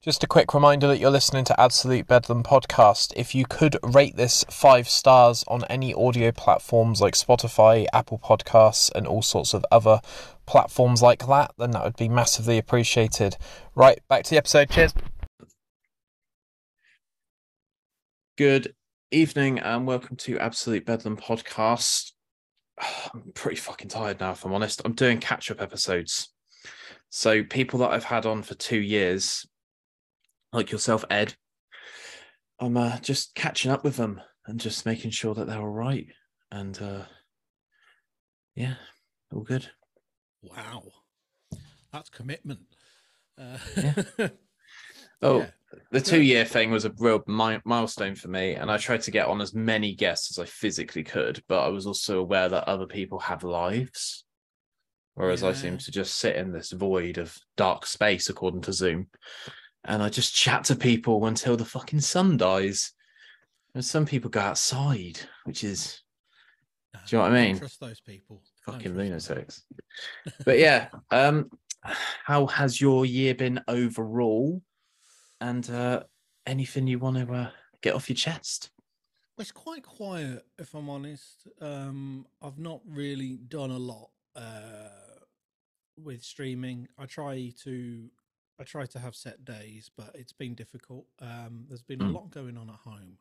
Just a quick reminder that you're listening to Absolute Bedlam podcast. If you could rate this five stars on any audio platforms like Spotify, Apple Podcasts, and all sorts of other platforms like that, then that would be massively appreciated. Right, back to the episode. Cheers. Good evening and welcome to Absolute Bedlam podcast. I'm pretty fucking tired now, if I'm honest. I'm doing catch up episodes. So, people that I've had on for two years like yourself, Ed, I'm uh, just catching up with them and just making sure that they're all right. And uh, yeah, all good. Wow, that's commitment. Uh, yeah. Oh, yeah. the two year thing was a real mi- milestone for me, and I tried to get on as many guests as I physically could, but I was also aware that other people have lives. Whereas yeah. I seem to just sit in this void of dark space, according to Zoom and I just chat to people until the fucking sun dies. And some people go outside, which is, do you know what I mean? Trust those people. Fucking lunatics. but yeah, um, how has your year been overall? And uh, anything you want to uh, get off your chest? It's quite quiet, if I'm honest. Um, I've not really done a lot uh, with streaming. I try to I try to have set days, but it's been difficult. Um, there's been mm. a lot going on at home.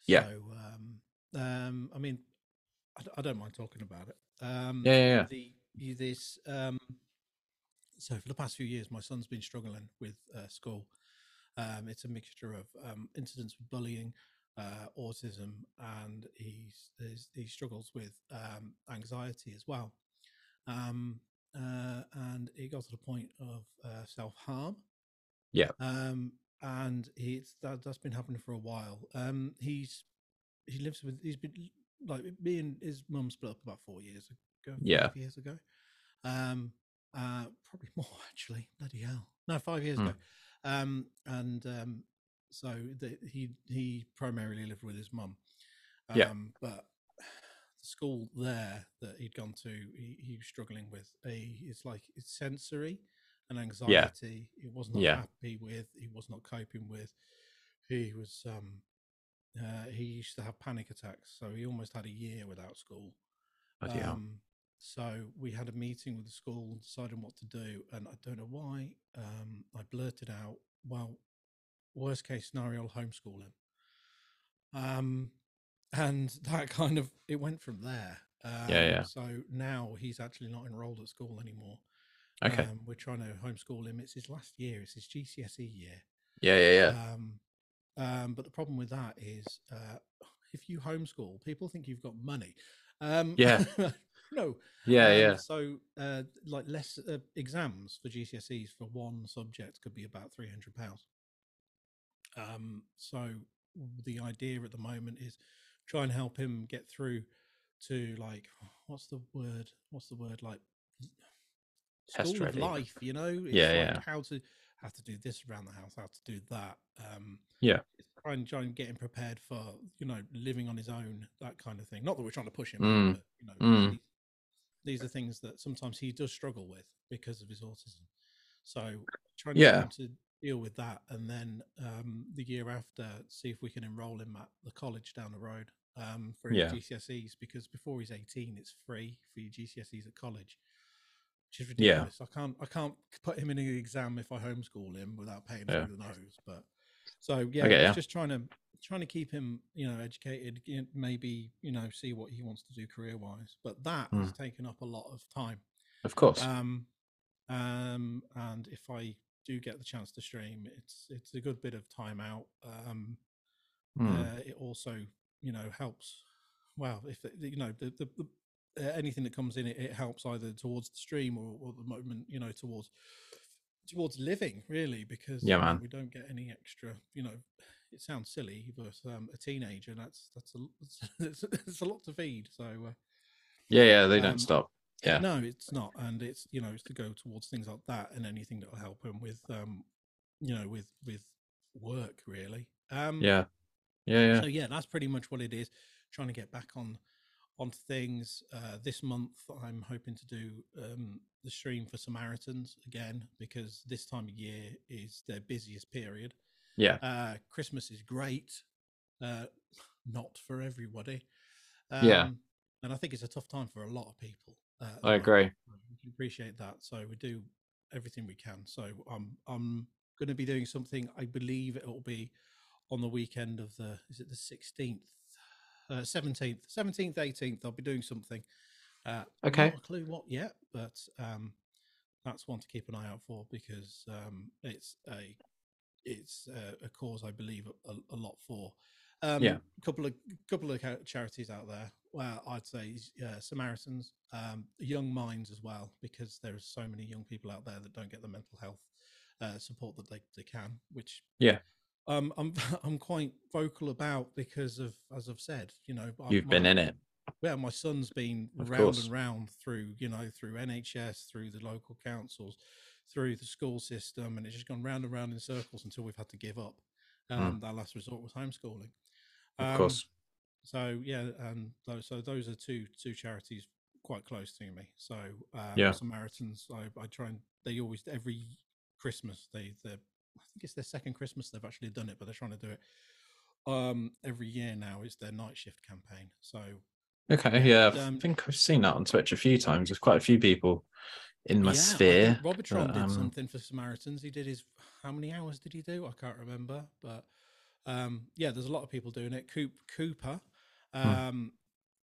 So, yeah. Um, um, I mean, I, I, don't mind talking about it. Um, yeah, yeah, yeah. The, this, um, so for the past few years, my son's been struggling with uh, school. Um, it's a mixture of um, incidents with bullying, uh, autism, and he's, he struggles with um, anxiety as well. Um, uh, and it got to the point of uh, self harm. Yeah. Um, and he's that, that's been happening for a while. Um, he's he lives with he's been like me and his mum split up about four years ago. Yeah, years ago. Um, uh, probably more actually. Bloody hell! No, five years mm. ago. Um, and um, so the, he he primarily lived with his mum. Um, yeah, but school there that he'd gone to, he, he was struggling with a it's like it's sensory and anxiety. Yeah. He was not yeah. happy with. He was not coping with. He was um uh, he used to have panic attacks, so he almost had a year without school. Um, so we had a meeting with the school deciding what to do, and I don't know why. Um, I blurted out, "Well, worst case scenario, I'll homeschool him." Um, and that kind of it went from there. Um, yeah, yeah. So now he's actually not enrolled at school anymore. Okay. Um, we're trying to homeschool him. It's his last year. It's his GCSE year. Yeah, yeah, yeah. Um, um, but the problem with that is, uh, if you homeschool, people think you've got money. Um, yeah. no. Yeah, um, yeah. So, uh, like less uh, exams for GCSEs for one subject could be about three hundred pounds. Um, so the idea at the moment is try and help him get through to like what's the word? What's the word like? School of life, you know. It's yeah, like yeah. How to how to do this around the house, how to do that. Um, yeah. Try and try and get him prepared for you know living on his own, that kind of thing. Not that we're trying to push him, mm. but you know, mm. these, these, are things that sometimes he does struggle with because of his autism. So trying to. yeah. to deal with that, and then um, the year after, see if we can enroll him at the college down the road um, for his Yeah. GCSEs because before he's 18, it's free for your GCSEs at college, which is Yeah. ridiculous. I can't I can't put him in an exam if I homeschool him without paying Yeah. through the nose. But so yeah, it's ya. just trying to trying to keep him you know educated, maybe you know see what he wants to do career wise. But that has Mm. taken up a lot of time. Of course. Um, um, and if I do get the chance to stream, it's it's a good bit of time out. Um, Mm. uh, it also you know helps. Well, if you know the, the, the uh, anything that comes in, it, it helps either towards the stream or, or the moment you know towards towards living really because Yeah, you know, man. we don't get any extra. You know, it sounds silly, but um, a teenager that's that's a it's, it's a lot to feed. So uh, Yeah, yeah. They don't um, stop. Yeah. no, it's not, and it's you know it's to go towards things like that and anything that will help him with um you know with with work really. Um, Yeah. Yeah, yeah. So yeah, that's pretty much what it is. Trying to get back on on things. Uh, this month, I'm hoping to do um, the stream for Samaritans again because this time of year is their busiest period. Yeah. Uh, Christmas is great, uh, not for everybody. Um, yeah. And I think it's a tough time for a lot of people. Uh, I agree. We appreciate that. So we do everything we can. So I'm I'm going to be doing something. I believe it will be on the weekend of the is it the 16th uh, 17th 17th 18th i'll be doing something uh okay not a clue what yet but um that's one to keep an eye out for because um it's a it's a, a cause i believe a, a lot for um yeah a couple of couple of charities out there well i'd say uh, samaritans um young minds as well because there are so many young people out there that don't get the mental health uh, support that they, they can which yeah um, I'm I'm quite vocal about because of as I've said, you know, you've my, been in it. Yeah, my son's been of round course. and round through, you know, through NHS, through the local councils, through the school system, and it's just gone round and round in circles until we've had to give up. Um, mm. Our last resort was homeschooling. Um, of course. So yeah, and those, so those are two two charities quite close to me. So um, yeah, Samaritans. I, I try and they always every Christmas they they I think it's their second Christmas they've actually done it, but they're trying to do it um every year now. It's their night shift campaign. So okay, yeah, um, I think I've seen that on Twitch a few times. There's quite a few people in my yeah, sphere. Robotron but, um, did something for Samaritans. He did his how many hours did he do? I can't remember, but um, yeah, there's a lot of people doing it. Coop Cooper, hmm. um,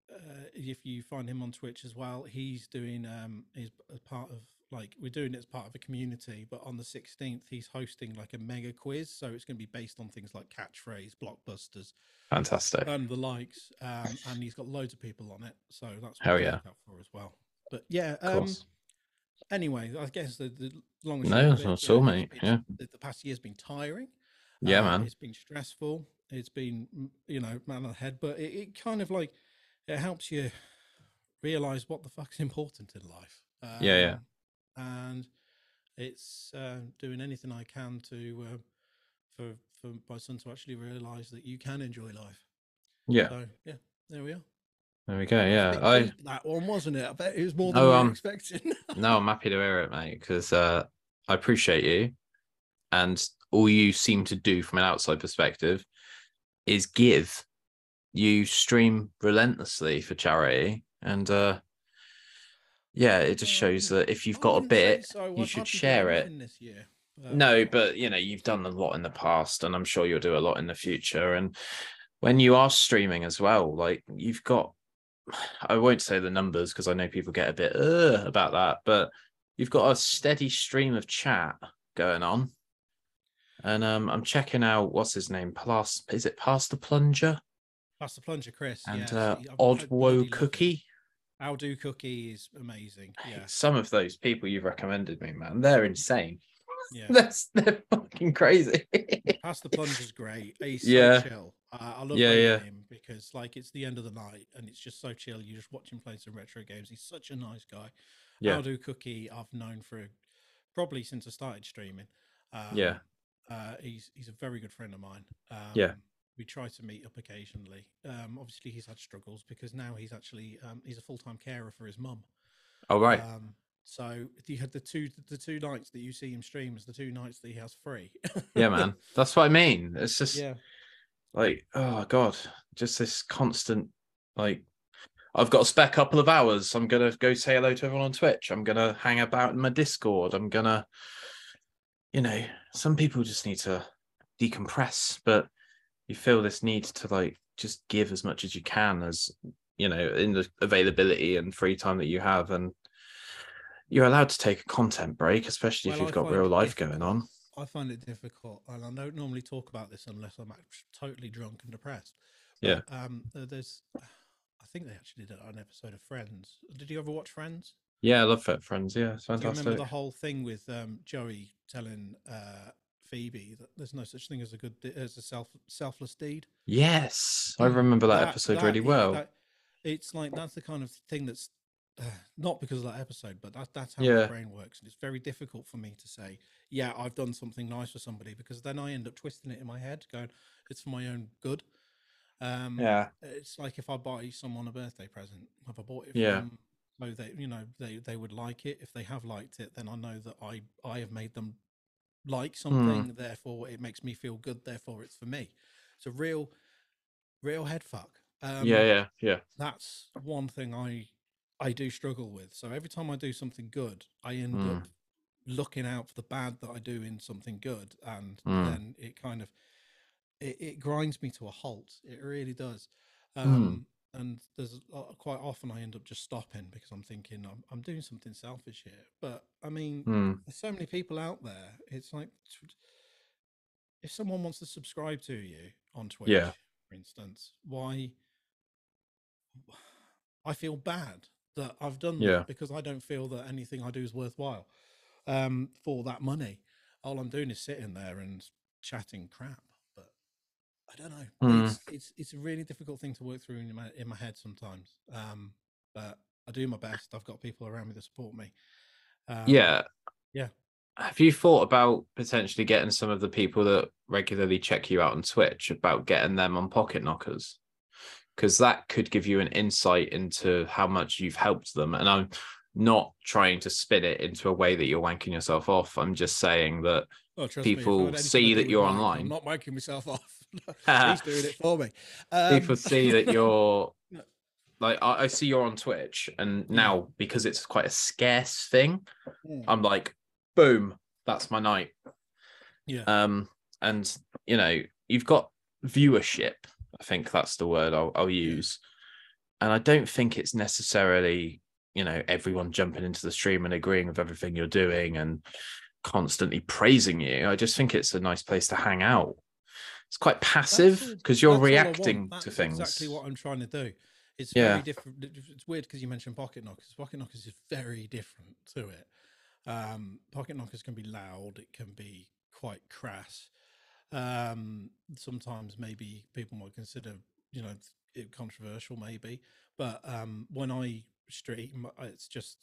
hmm. uh, if you find him on Twitch as well, he's doing um, he's a part of like we're doing it as part of a community but on the 16th he's hosting like a mega quiz so it's going to be based on things like catchphrase blockbusters fantastic and the likes um, and he's got loads of people on it so that's what Hell yeah for as well but yeah um, anyway i guess the, the long no it's not so mate. yeah. the, the, past year's been tiring. Yeah uh, man. it's been stressful. It's been you know man on the head, but it, it kind of like it helps you realize what the fuck's important in life. Um, yeah yeah. Um, and it's uh, doing anything I can to uh, for for my son to actually realise that you can enjoy life. Yeah. So yeah, there we are. There we go. Yeah, I that one wasn't it? I bet it was more than oh, um, expecting. no, I'm happy to hear it, mate, because uh, I appreciate you, and all you seem to do from an outside perspective is give. You stream relentlessly for charity, and uh, yeah, it just shows that if you've got a bit, so. you should share it. No, but you know, you've done a lot in the past, and I'm sure you'll do a lot in the future. And when you are streaming as well, like you've got, I won't say the numbers because I know people get a bit uh, about that, but you've got a steady stream of chat going on. And um, I'm checking out what's his name? Plus, is it Past the Plunger? Past the Plunger, Chris. And yeah, uh, Aldo Cookie. Aldo Cookie is amazing. Yeah. Some of those people you've recommended me, man, they're insane. Yeah. That's they're fucking crazy. Past the plunge is great. He's so yeah. chill. Uh, I love yeah, yeah. him because like it's the end of the night and it's just so chill. You just watch him play some retro games. He's such a nice guy. Yeah. Aldo Cookie, I've known for probably since I started streaming. Um, yeah. Uh, he's he's a very good friend of mine. Um, yeah we try to meet up occasionally. Um, obviously, he's had struggles because now he's actually um, he's a full time carer for his mum. Oh right. So he had the two the two nights that you see him stream streams, the two nights that he has free. yeah, man, that's what I mean. It's just yeah. like oh god, just this constant like. I've got a spare couple of hours. I'm gonna go say hello to everyone on Twitch. I'm gonna hang about in my Discord. I'm gonna, you know, some people just need to decompress, but you feel this need to like just give as much as you can as you know in the availability and free time that you have and you're allowed to take a content break especially well, if you've I got real life going on. I find it difficult and i don't normally talk about this unless i'm totally drunk and depressed but, yeah. um there's i think they actually did an episode of friends. Did you ever watch friends? Yeah i love friends yeah it's fantastic Do you remember the whole thing with um joey telling uh Phoebe that there's no such thing as a good as a self selfless deed. Yes, I remember that, that episode that, really well. That, it's like that's the kind of thing that's not because of that episode, but that, that's how yeah. my brain works, and it's very difficult for me to say, "Yeah, I've done something nice for somebody," because then I end up twisting it in my head, going, "It's for my own good." Um, yeah, it's like if I buy someone a birthday present, have I bought it? yeah. Them, so they, you know, they they would like it. If they have liked it, then I know that I I have made them like Hmm. something. Mm. Therefore, it makes me feel good. Therefore, it's for me. It's a real, real head fuck. Um, yeah, yeah, yeah. That's one thing I I do struggle with. So every time I do something good, I end mm. up looking out for the bad that I do in something good, and mm. then it kind of it, it, grinds me to a halt. It really does. Um, and there's quite often I end up just stopping because I'm thinking I'm, I'm doing something selfish here. But I mean, there's so many people out there. It's like if someone wants to subscribe to you on Twitch, yeah. for instance, why? I feel bad that I've done yeah. that because I don't feel that anything I do is worthwhile um, for that money. All I'm doing is sitting there and chatting crap. But I don't know. Mm. It's, it's it's a really difficult thing to work through in my in my head sometimes. Um, but I do my best. I've got people around me that support me. Um, yeah. Yeah. Have you thought about potentially getting some of the people that regularly check you out on Twitch about getting them on Pocket Knockers? Because that could give you an insight into how much you've helped them. And I'm not trying to spin it into a way that you're wanking yourself off. I'm just saying that oh, people see that you're online. I'm not wanking myself off. He's doing it for me. Um... People see that you're like I, I, see you're on Twitch, and now because it's quite a scarce thing, mm. I'm like, boom, that's my night. Yeah. Um, and you know, you've got viewership. I think that's the word I'll, I'll use. And I don't think it's necessarily, you know, everyone jumping into the stream and agreeing with everything you're doing and constantly praising you. I just think it's a nice place to hang out. It's quite passive because you're reacting to things. Exactly what I'm trying to do. It's yeah. very different. It's weird because you mentioned pocket knockers. Pocket knockers is very different to it. Um, pocket knockers can be loud. It can be quite crass. Um, sometimes maybe people might consider, you know, it controversial maybe. But um, when I stream, it's just,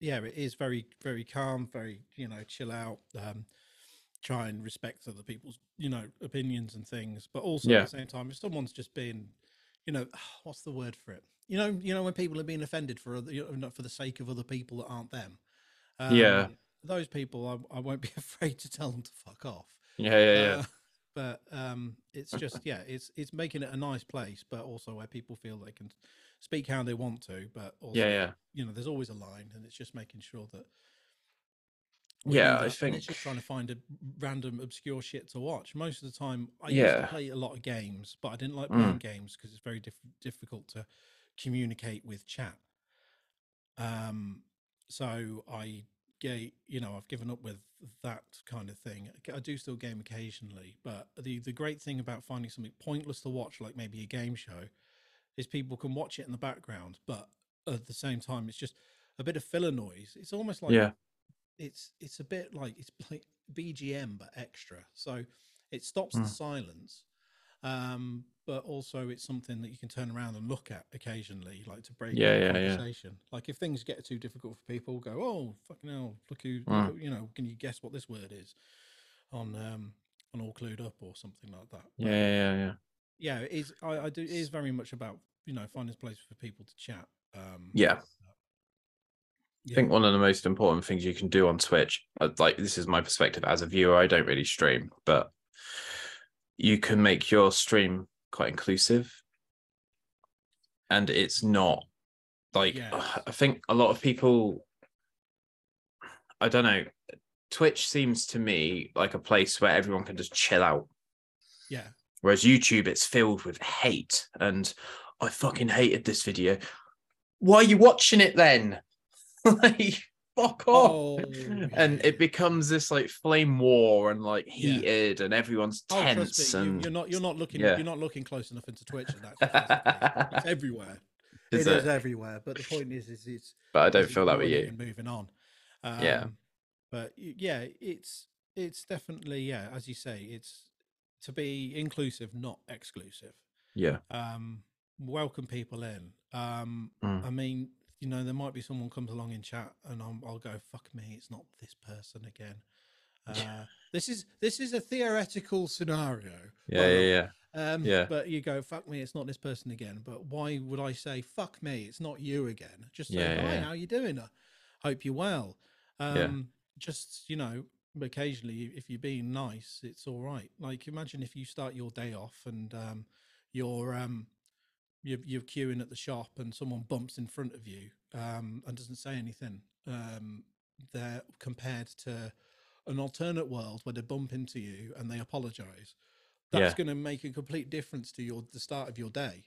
yeah, it is very, very calm, very, you know, chill out. Um, try and respect other people's, you know, opinions and things. But also yeah. at the same time, if someone's just being, you know, what's the word for it? You know, you know when people are being offended for other, you know, for the sake of other people that aren't them. Um, yeah, those people, I, I, won't be afraid to tell them to fuck off. Yeah, yeah, yeah. Uh, but um, it's just, yeah, it's it's making it a nice place, but also where people feel they can speak how they want to. But also, yeah, yeah. You know, there's always a line, and it's just making sure that. Yeah, I think it's just trying to find a random obscure shit to watch. Most of the time, I yeah. used to play a lot of games, but I didn't like playing mm. games because it's very diff- difficult to communicate with chat. Um, so I you know, I've given up with that kind of thing. I do still game occasionally, but the the great thing about finding something pointless to watch, like maybe a game show, is people can watch it in the background, but at the same time, it's just a bit of filler noise. It's almost like yeah, it's it's a bit like it's like BGM but extra. So it stops Mm. the silence, um, but also it's something that you can turn around and look at occasionally, like to break Yeah, yeah, yeah. conversation. Like if things get too difficult for people, go, oh fucking hell, look who, Mm. you know, can you guess what this word is on um on all clued up or something like that. yeah, But, yeah, yeah, yeah. yeah, it is. I, I do. It is very much about you know finding a place for people to chat. Um, Yeah. I think one of the most important things you can do on Twitch, uh, like this is my perspective as a viewer, I don't really stream, but you can make your stream quite inclusive. And it's not like, Yeah. I think a lot of people, I don't know, Twitch seems to me like a place where everyone can just chill out. yeah, Whereas YouTube, it's filled with hate. And I fucking hated this video. Why are you watching it then? like, fuck off. Oh, and it becomes this like flame war and like Yeah. heated and everyone's Oh, tense trust me, you, and you're not. You're not looking. yeah. You're not looking close enough into Twitch. And the thing. it's everywhere. Is it is everywhere. But the point is, is it's. but I don't feel that with you. Moving on. Um, Yeah. But yeah, it's it's definitely yeah, as you say, it's to be inclusive, not exclusive. Yeah. um, welcome people in. Um, Mm. I mean, you know, there might be someone comes along in chat, and I'm, I'll go, "Fuck me, it's not this person again." Uh, this is this is a theoretical scenario. Yeah, yeah, yeah. Um, yeah. But you go, fuck me, it's not this person again. But why would I say, fuck me, it's not you again? Just say, yeah, hi, yeah. how you doing? I hope you're well. Um, yeah. Just, you know, occasionally, if you're being nice, it's all right. Like, imagine if you start your day off and um, you're, um, you're, you're queuing at the shop and someone bumps in front of you um, and doesn't say anything. Um, they're compared to an alternate world where they bump into you and they apologize that's yeah. going to make a complete difference to your the start of your day.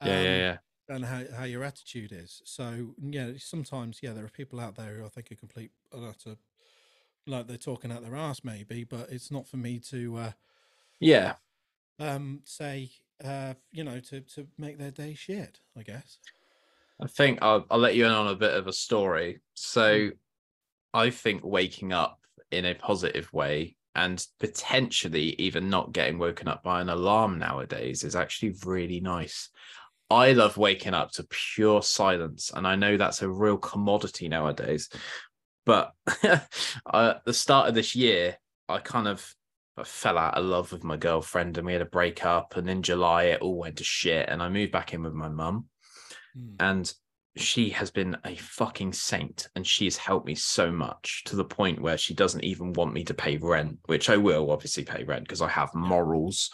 Um, yeah, yeah, um, yeah. And how, how your attitude is. So yeah, sometimes yeah, there are people out there who I think are complete utter like they're talking out their ass maybe, but it's not for me to uh yeah um say uh you know to to make their day shit. I guess. I think I'll I'll let you in on a bit of a story. So mm. I think waking up in a positive way and potentially even not getting woken up by an alarm nowadays is actually really nice. I love waking up to pure silence, and I know that's a real commodity nowadays. But at the start of this year, I kind of I fell out of love with my girlfriend, and we had a breakup. And in July, it all went to shit, and I moved back in with my mum. Mm. And she has been a fucking saint and she has helped me so much to the point where she doesn't even want me to pay rent, which I will obviously pay rent because I have morals.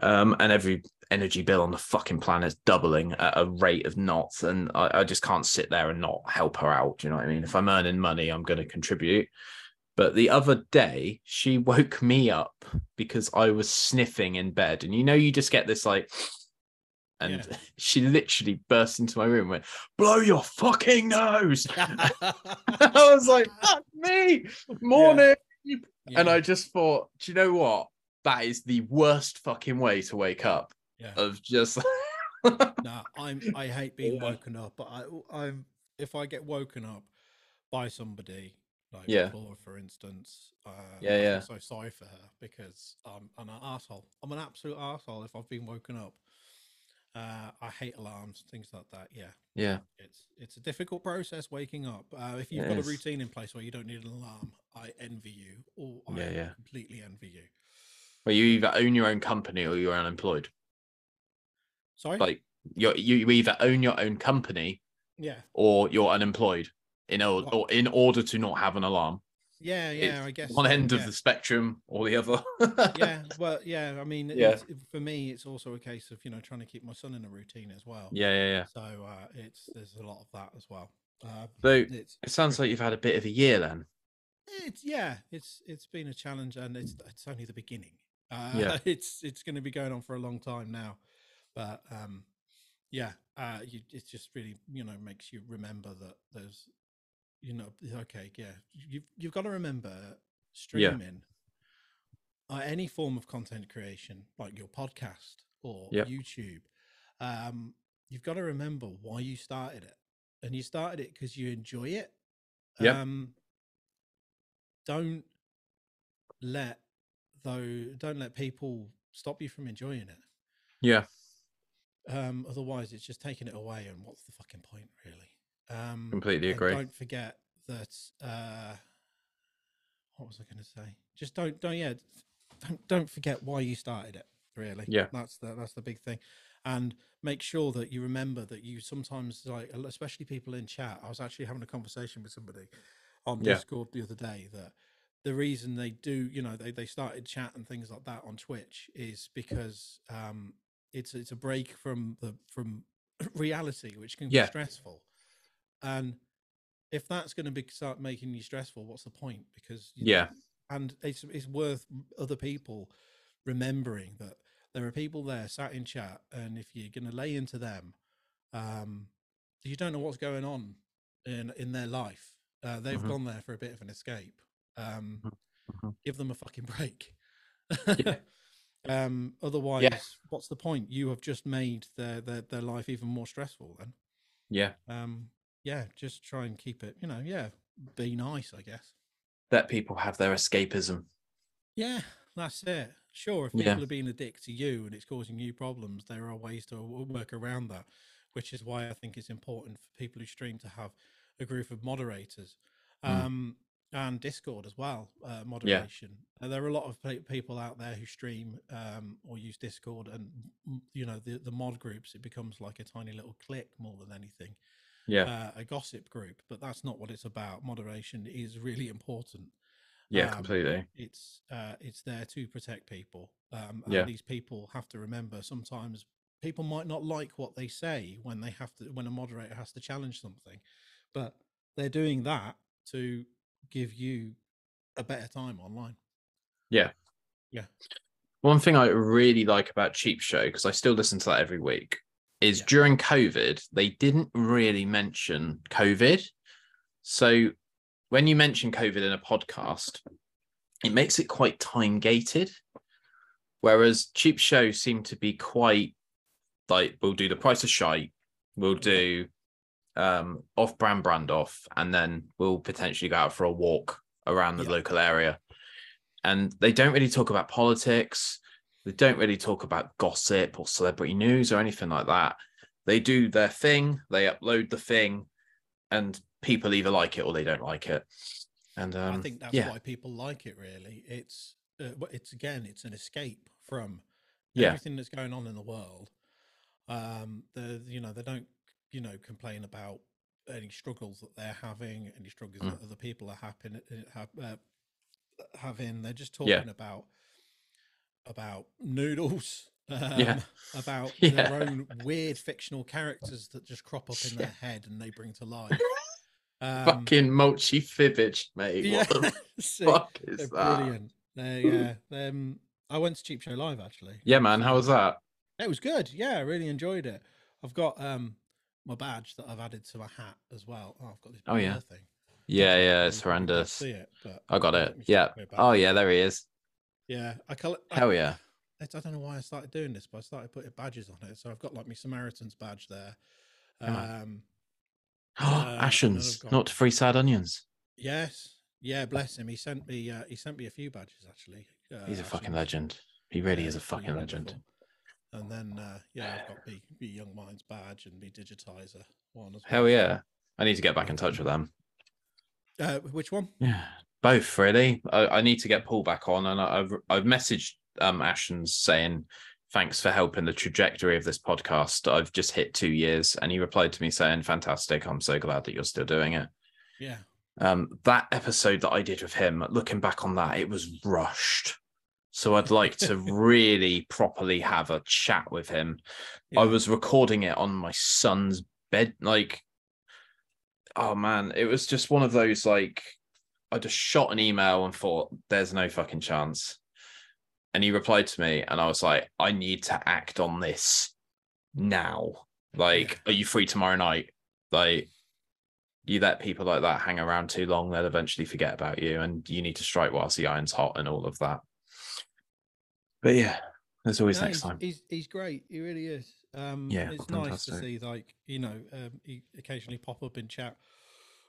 Um, and every energy bill on the fucking planet is doubling at a rate of knots. And I, I just can't sit there and not help her out. Do you know what I mean? If I'm earning money, I'm going to contribute. But the other day, she woke me up because I was sniffing in bed. And you know, you just get this like, and yeah. she literally burst into my room and went, Blow your fucking nose. I was like, Fuck me, morning. Yeah. Yeah. And I just thought, Do you know what? That is the worst fucking way to wake up. Yeah. Of just nah, I'm I hate being woken up, but I I'm if I get woken up by somebody like yeah. Laura, for instance, uh, yeah, yeah. I'm so sorry for her because I'm, I'm an asshole. I'm an absolute asshole if I've been woken up uh, I hate alarms, things like that. Yeah, yeah. It's it's a difficult process waking up. Uh, if you've it got is. a routine in place where you don't need an alarm, I envy you, or I yeah, yeah. completely envy you. Well, you either own your own company or you're unemployed. Sorry, like you you either own your own company, yeah, or you're unemployed in order, or in order to not have an alarm. Yeah, yeah, I guess one end of the spectrum or the other. yeah, well, yeah. I mean, yeah. for me, it's also a case of you know trying to keep my son in a routine as well. Yeah, yeah, yeah. So uh, it's there's a lot of that as well. Uh, so it's, it sounds like you've had a bit of a year then. It's yeah, it's it's been a challenge and it's it's only the beginning. Uh, yeah, it's it's going to be going on for a long time now, but um, yeah, uh, you, it just really you know makes you remember that there's you know, okay, yeah, you've you've got to remember streaming yeah. or any form of content creation, like your podcast or yep. YouTube. Um, you've got to remember why you started it, and you started it because you enjoy it. Yeah. Um, don't let though don't let people stop you from enjoying it. Yeah. Um, otherwise, it's just taking it away, and what's the fucking point, really? Um, Completely agree. Don't forget that. Uh, what was I going to say? Just don't, don't, yeah, don't, don't forget why you started it. Really, yeah, that's the that's the big thing, and make sure that you remember that you sometimes like, especially people in chat. I was actually having a conversation with somebody on yeah. Discord the other day that the reason they do, you know, they, they started chat and things like that on Twitch is because um, it's it's a break from the from reality, which can yeah. be stressful. And if that's going to be start making you stressful, what's the point? Because yeah, know, and it's it's worth other people remembering that there are people there sat in chat, and if you're going to lay into them, um, you don't know what's going on in in their life. Uh, they've mm-hmm. gone there for a bit of an escape. Um, mm-hmm. mm-hmm. Give them a fucking break. Yeah. um, otherwise, yeah. what's the point? You have just made their, their their life even more stressful. Then, yeah. Um, yeah, just try and keep it, you know, yeah, be nice, I guess. Let people have their escapism. Yeah, that's it. Sure, if people yeah. are being a dick to you and it's causing you problems, there are ways to work around that, which is why I think it's important for people who stream to have a group of moderators. Mm. Um, and Discord as well, uh, moderation. Yeah. Uh, there are a lot of people out there who stream um, or use Discord, and you know the the mod groups. It becomes like a tiny little click more than anything. Yeah, uh, a gossip group, but that's not what it's about. Moderation is really important. Yeah, um, completely. It's uh, it's there to protect people. Um, yeah. these people have to remember sometimes people might not like what they say when they have to when a moderator has to challenge something, but they're doing that to give you a better time online. Yeah. Yeah. One thing I really like about Cheap Show, because I still listen to that every week, is yeah. during COVID, they didn't really mention COVID. So when you mention COVID in a podcast, it makes it quite time gated. Whereas Cheap Show seem to be quite like, we'll do the price of shite, we'll do um, off brand brand off, and then we'll potentially go out for a walk around the yeah. local area. And they don't really talk about politics. They don't really talk about gossip or celebrity news or anything like that. They do their thing, they upload the thing, and people either like it or they don't like it. And um, I think that's yeah. why people like it. Really, it's uh, it's again, it's an escape from yeah. everything that's going on in the world. Um, the you know they don't you know, complain about any struggles that they're having, any struggles mm. that other people are happen, have, uh, having. They're just talking yeah. about about noodles, um, yeah. about yeah. their own weird fictional characters that just crop up in their head and they bring to life. Um, Fucking Mochi Fibbage, mate. Yeah, what the fuck is that? Brilliant. They, yeah, um, I went to Cheap Show Live actually. Yeah, man. How was that? It was good. Yeah, I really enjoyed it. I've got um my badge that I've added to my hat as well. Oh, I've got this. Oh yeah. Thing. Yeah, yeah, it's horrendous. See it, I got it. Yeah. Oh yeah, there he is. Yeah, I call it. Hell yeah. I, I don't know why I started doing this, but I started putting badges on it. So I've got like my Samaritan's badge there. Um, uh, Ashens, got... not free sad onions. Yes, yeah, bless him. He sent me. Uh, he sent me a few badges actually. Uh, He's a fucking legend. He really yeah, is a fucking legend. And then, uh, yeah, I've got the, the Young Minds badge and the Digitiser one as well. Hell yeah. I need to get back in touch with them. Uh, which one? Yeah, both really. I, I need to get Paul back on, and I, have I've messaged um Ashens saying thanks for helping the trajectory of this podcast. I've just hit two years, and he replied to me saying, "Fantastic! I'm so glad that you're still doing it." Yeah. Um, that episode that I did with him, looking back on that, it was rushed. So I'd like to really properly have a chat with him. Yeah. I was recording it on my son's bed. Like, oh man, it was just one of those like I just shot an email and thought, there's no fucking chance. And he replied to me, and I was like, I need to act on this now. Like, are you free tomorrow night? Like, you let people like that hang around too long, they'll eventually forget about you, and you need to strike whilst the iron's hot and all of that. But yeah, there's always no, next he's, time. He's he's great. He really is. Um, yeah, it's fantastic. nice to see like you know um, he occasionally pop up in chat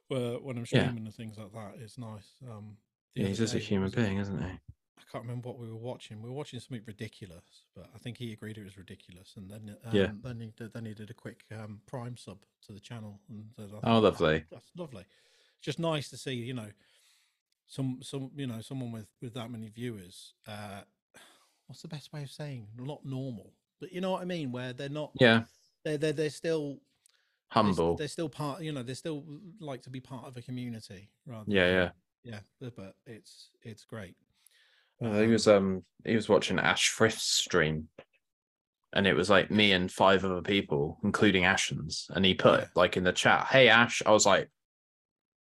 where when I'm streaming yeah. and things like that. It's nice. Um, yeah, he's just a human being, isn't he? I can't remember what we were watching. We were watching something ridiculous, but I think he agreed it was ridiculous, and then um, yeah, then he did, then he did a quick um, Prime sub to the channel, and thought, oh, lovely. Oh, that's lovely. It's just nice to see, you know, some some you know someone with with that many viewers uh, what's the best way of saying not normal, but you know what I mean, where they're not. Yeah. They're they're they're still humble. They're, they're still part. You know, they still like to be part of a community. Rather. Yeah, yeah, yeah. But it's it's great. Well, he was um he was watching Ash Frith's stream, and it was like me and five other people, including Ashens, and he put yeah. like in the chat, "Hey Ash," I was like,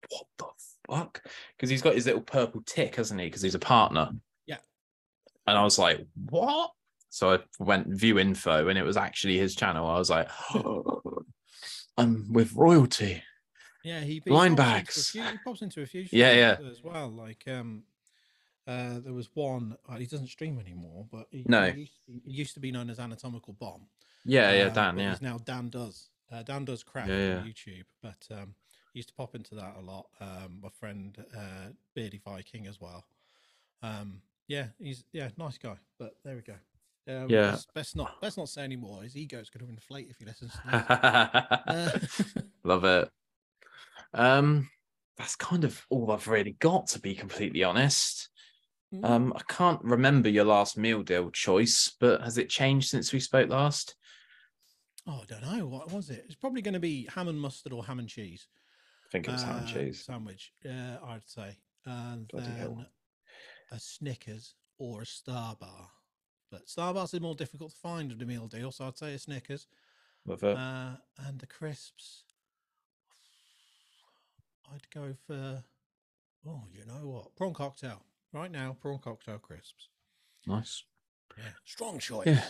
"What the fuck?" Because he's got his little purple tick, hasn't he? Because he's a partner Yeah. and I was like, what? So I went view info and it was actually his channel. I was like, oh, I'm with royalty. Yeah, he, he blind bags. Few, he pops into a few yeah, yeah, as well. Like um, uh, there was one. Uh, he doesn't stream anymore, but he, no, he used, he used, to be known as Anatomical Bomb. Yeah, yeah, uh, Dan. Yeah, he's now Dan does. Uh, Dan does crap yeah, yeah. on YouTube, but um, he used to pop into that a lot. Um, my friend uh, Beardy Viking as well. Um, yeah, he's yeah, nice guy. But there we go. Um, yeah, best, not best not say anymore. His ego's going to inflate if he listens. To uh, Love it. Um, that's kind of all I've really got, to be completely honest. Mm. Um, I can't remember your last meal deal choice, but has it changed since we spoke last? Oh, I don't know. What was it? It's probably going to be ham and mustard or ham and cheese. I think it was ham and uh, cheese. sandwich. Yeah, I'd say, and Bloody then hell. a Snickers or a Star Bar. But Star Bars is more difficult to find in a meal deal, so I'd say a Snickers. It. Uh, and the crisps, I'd go for. Oh, you know what? Prawn cocktail. Right now, prawn cocktail crisps. nice. Yeah, strong choice. Yeah.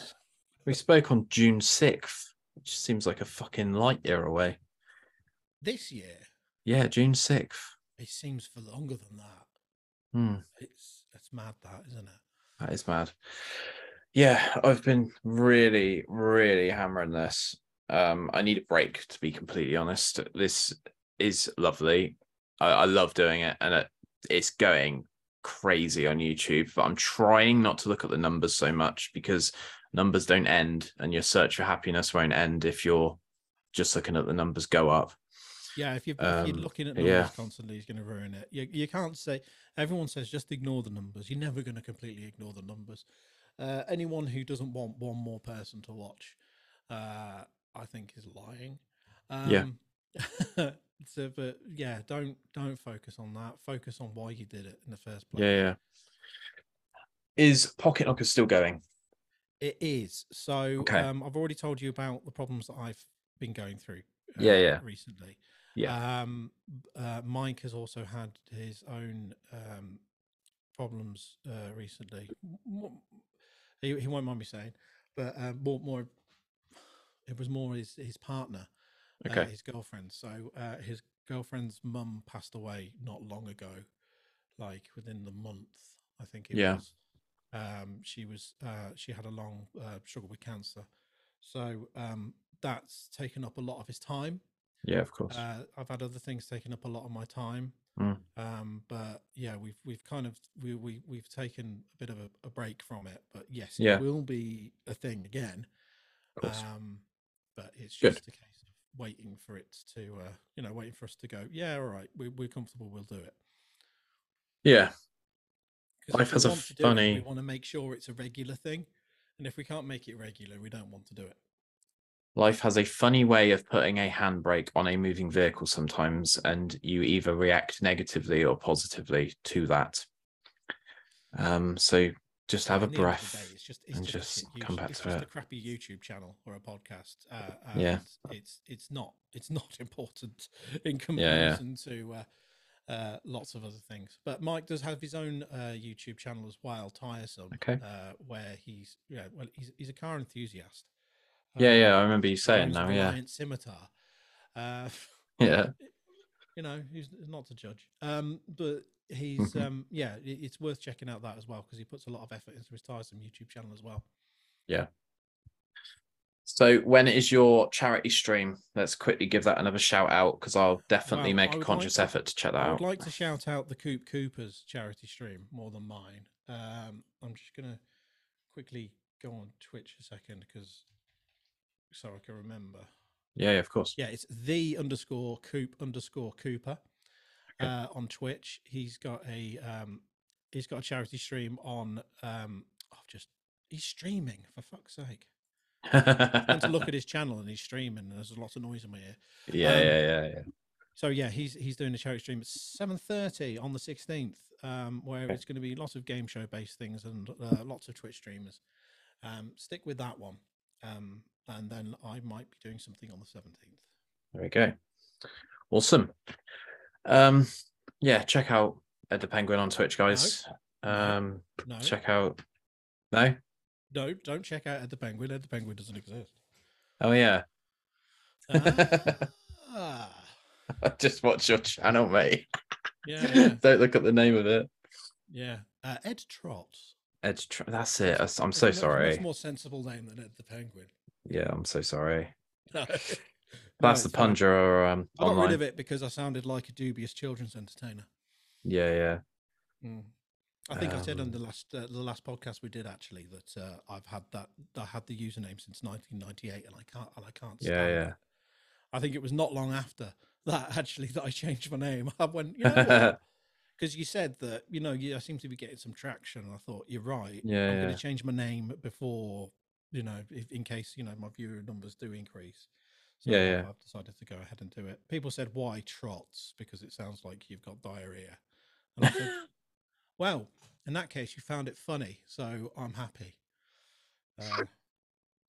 We spoke on June 6th, which seems like a fucking light year away. This year, Yeah, June 6th. it seems for longer than that. Hmm. It's it's mad, that isn't it? That is mad. Yeah, I've been really, really hammering this. Um, I need a break to be completely honest. This is lovely. I, I love doing it, and it, it's going crazy on YouTube. But I'm trying not to look at the numbers so much because numbers don't end, and your search for happiness won't end if you're just looking at the numbers go up. Yeah, if you're, if you're Um, looking at the numbers yeah. constantly, it's going to ruin it. You, you can't say, everyone says just ignore the numbers. You're never going to completely ignore the numbers. Uh, anyone who doesn't want one more person to watch, uh, I think is lying. Um, Yeah. so, but yeah, don't don't focus on that. Focus on why you did it in the first place. Yeah, yeah. Is Pocket Knocker still going? It is. So Okay. um, I've already told you about the problems that I've been going through. uh, Yeah, yeah. Recently. Yeah. Um, uh, Mike has also had his own um, problems uh, recently. He, he won't mind me saying, but um, more more. It was more his his partner, uh, his girlfriend. So uh, his girlfriend's mum passed away not long ago, like within the month, I think it Yeah. was. Um, she was uh, she had a long uh, struggle with cancer, so um, that's taken up a lot of his time. Yeah, of course. Uh, I've had other things taking up a lot of my time, Mm. um, but yeah, we've we've kind of we we we've taken a bit of a, a break from it. But yes, Yeah. it will be a thing again. Um, but it's Good. just a case of waiting for it to, uh, you know, waiting for us to go. Yeah, all right, we, we're comfortable. We'll do it. Yeah, Life has a do it, funny- we want to make sure it's a regular thing, and if we can't make it regular, we don't want to do it. Life has a funny way of putting a handbrake on a moving vehicle sometimes, and you either react negatively or positively to that. Um, so just have a At the end of the breath. day, it's just it's and just, just shit come back it's to just it. a crappy YouTube channel or a podcast. Uh, Yeah. it's it's not it's not important in yeah. comparison to uh, uh, lots of other things. But Mike does have his own uh, YouTube channel as well, Tiresome. Okay. Uh, where he's yeah, well, he's he's a car enthusiast. Yeah, yeah, I Um, remember you saying now. Yeah, Reliant Scimitar. Uh, yeah, you know, he's not to judge. Um, but he's um, yeah, it's worth checking out that as well because he puts a lot of effort into his tiresome YouTube channel as well. Yeah. So when is your charity stream? Let's quickly give that another shout out because I'll definitely Well, make a conscious like to- effort to check that out. I'd like to shout out the Coop Coopers charity stream more than mine. Um, I'm just gonna quickly go on Twitch a second because so I can remember. Yeah, yeah, of course. Yeah, it's the underscore Coop underscore Cooper Okay. uh, on Twitch. He's got a um, he's got a charity stream on. Um, I've just he's streaming for fuck's sake. I went to look at his channel and he's streaming. And there's lots of noise in my ear. yeah, um, yeah, yeah, yeah. So yeah, he's he's doing a charity stream at seven thirty on the sixteenth, um, where Okay. it's going to be lots of game show based things and uh, lots of Twitch streamers. Um, stick with that one, um, and then I might be doing something on the seventeenth. There we go. Awesome. Um, yeah, check out Ed the Penguin on Twitch, guys. No. Um, No, check out. No. no, don't check out Ed the Penguin. Ed the Penguin doesn't exist. Oh yeah. Ah, Just watch your channel, mate. yeah, yeah, Don't look at the name of it. yeah. Uh, Ed Trots. That's it. I'm so a much- Much more sensible name than Ed the Penguin. Yeah, I'm so sorry. No. That's No, the it's or um I got online. rid of it because I sounded like a dubious children's entertainer. Yeah, yeah. Mm. I think I said on Um, the last uh, the last podcast we did actually that uh, I've had that I had the username since 1998 and I can't and I can't Yeah, stand yeah. it. I think it was not long after that actually that I changed my name. I went, you know Because you said that, you know, you, I seem to be getting some traction. I thought, you're right. Yeah. I'm yeah. going to change my name before, you know, if, in case, you know, my viewer numbers do increase. So yeah, yeah. I've decided to go ahead and do it. People said, why trots? Because it sounds like you've got diarrhea. And I said, well, in that case, you found it funny. So I'm happy. Uh,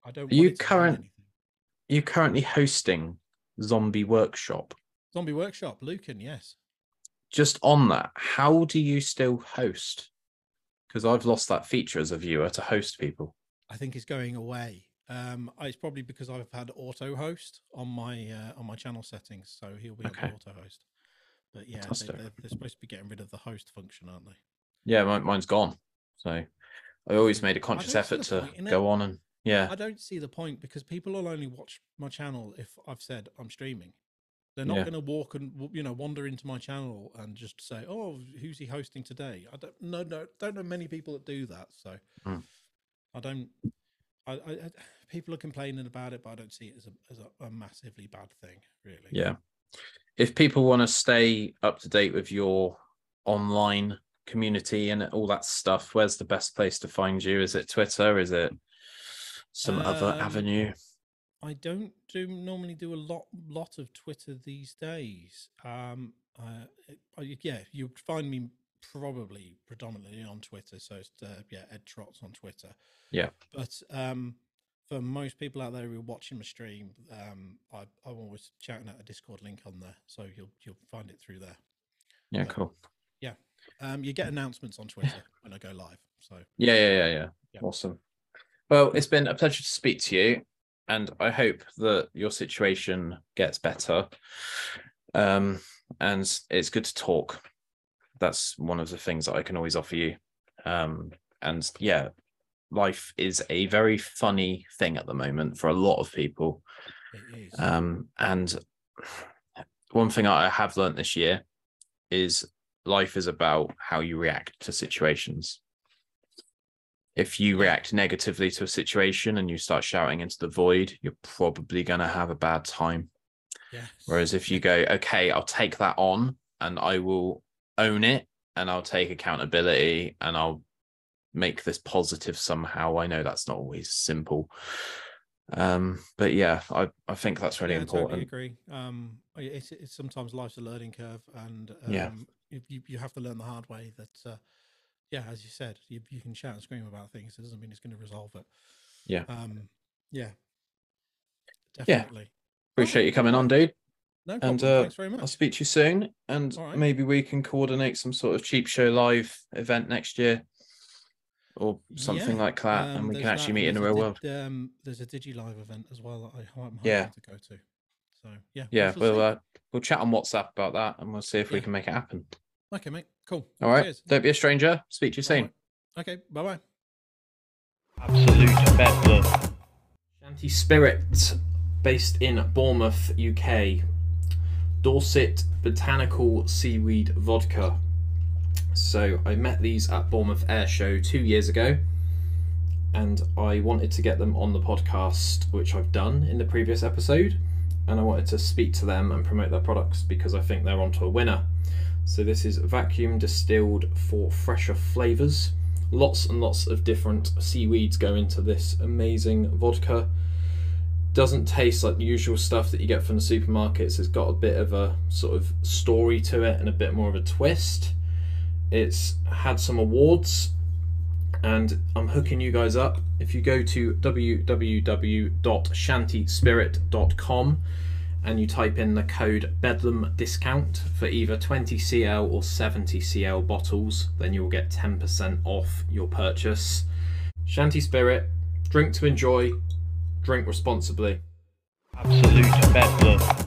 I don't. Are you current? You currently hosting Zombie Workshop? Zombie Workshop, Lucan, yes. Just on that, how do you still host? Because I've lost that feature as a viewer to host people. I think it's going away. Um, it's probably because I've had auto host on my uh, on my channel settings, so he'll be okay. auto host. But yeah, they, are they're supposed to be getting rid of the host function, aren't they? Yeah, mine, mine's gone. So I always made a conscious effort to go on and yeah. I don't see the point because people will only watch my channel if I've said I'm streaming. They're not yeah. going to walk and you know wander into my channel and just say, "Oh, who's he hosting today?" I don't no no don't know many people that do that. So mm. I don't. I, I, I, people are complaining about it, but I don't see it as a as a, a massively bad thing, really. Yeah. If people want to stay up to date with your online community and all that stuff, where's the best place to find you? Is it Twitter? Is it some um, other avenue? I don't do normally do a lot lot of Twitter these days. Um, uh, yeah, you'd find me probably predominantly on Twitter. So it's uh, yeah, Ed Trots on Twitter. Yeah, but um, for most people out there who are watching my stream, um, I, I'm always chatting at a Discord link on there, so you'll you'll find it through there. Yeah, cool. Yeah, um, you get announcements on Twitter when I go live. So yeah, yeah, yeah, yeah. yeah. Awesome. Well, it's been a pleasure to speak to you, and I hope that your situation gets better. Um, and it's good to talk. That's one of the things that I can always offer you. Um, and yeah, life is a very funny thing at the moment for a lot of people. Um, and one thing I have learned this year is life is about how you react to situations if you react negatively to a situation and you start shouting into the void, you're probably going to have a bad time. Yes. Whereas if you go, okay, I'll take that on and I will own it and I'll take accountability and I'll make this positive somehow. I know that's not always simple. Um, but yeah, I, I think that's really yeah, important. I totally agree. Um, it's, it's sometimes life's a learning curve and um, yeah. you, you have to learn the hard way that, uh, yeah, as you said, you, you can shout and scream about things. It doesn't mean it's going to resolve it. Yeah. Um, yeah. Definitely. Yeah. Appreciate you coming on, dude. No problem. And uh, Thanks very much. I'll speak to you soon, and right. maybe we can coordinate some sort of cheap show live event next year, or something yeah. like that, um, and we can actually that, meet in the real world. Um, there's a Digi Live event as well that I, am yeah. to go to. So yeah, yeah, we'll uh, we'll chat on WhatsApp about that, and we'll see if yeah. we can make it happen. Okay, mate. Cool. All right. Cheers. Don't be a stranger. Speak to you soon. Right. Okay. Bye bye. Absolute bedlam. Shanty Spirit, based in Bournemouth, UK. Dorset Botanical Seaweed Vodka. So I met these at Bournemouth Air Show two years ago, and I wanted to get them on the podcast, which I've done in the previous episode, and I wanted to speak to them and promote their products because I think they're onto a winner. So this is vacuum distilled for fresher flavors. Lots and lots of different seaweeds go into this amazing vodka. Doesn't taste like the usual stuff that you get from the supermarkets. It's got a bit of a sort of story to it and a bit more of a twist. It's had some awards and I'm hooking you guys up. If you go to www.shantyspirit.com and you type in the code Bedlam discount for either 20 CL or 70 CL bottles, then you'll get 10% off your purchase. Shanty Spirit, drink to enjoy, drink responsibly. Absolute Bedlam.